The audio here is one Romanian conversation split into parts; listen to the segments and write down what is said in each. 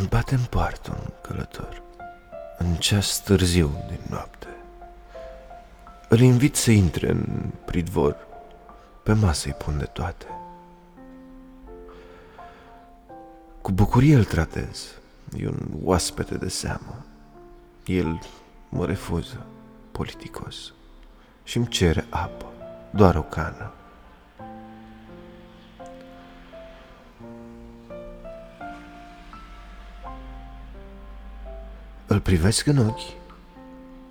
Îmi bate în poartă un călător În ceas târziu din noapte. Îl invit să intre în pridvor Pe masă îi pun de toate. Cu bucurie îl tratez E un oaspete de seamă. El mă refuză politicos și îmi cere apă, doar o cană. Îl privesc în ochi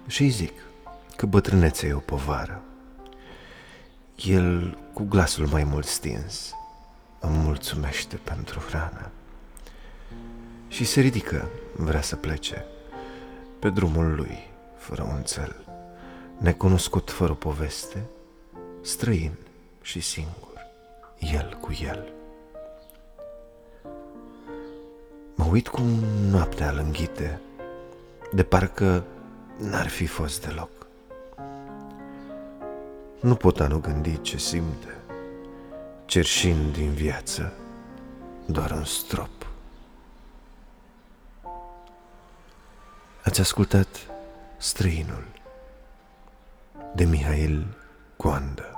și îi zic că bătrânețea e o povară. El, cu glasul mai mult stins, îmi mulțumește pentru hrană. Și se ridică, vrea să plece, pe drumul lui, fără un cel, necunoscut fără poveste, străin și singur, el cu el. Mă uit cum noaptea îl înghite, de parcă n-ar fi fost deloc. Nu pot a nu gândi ce simte, cerșind din viață doar un strop. Ați ascultat Străinul de Mihail Coandă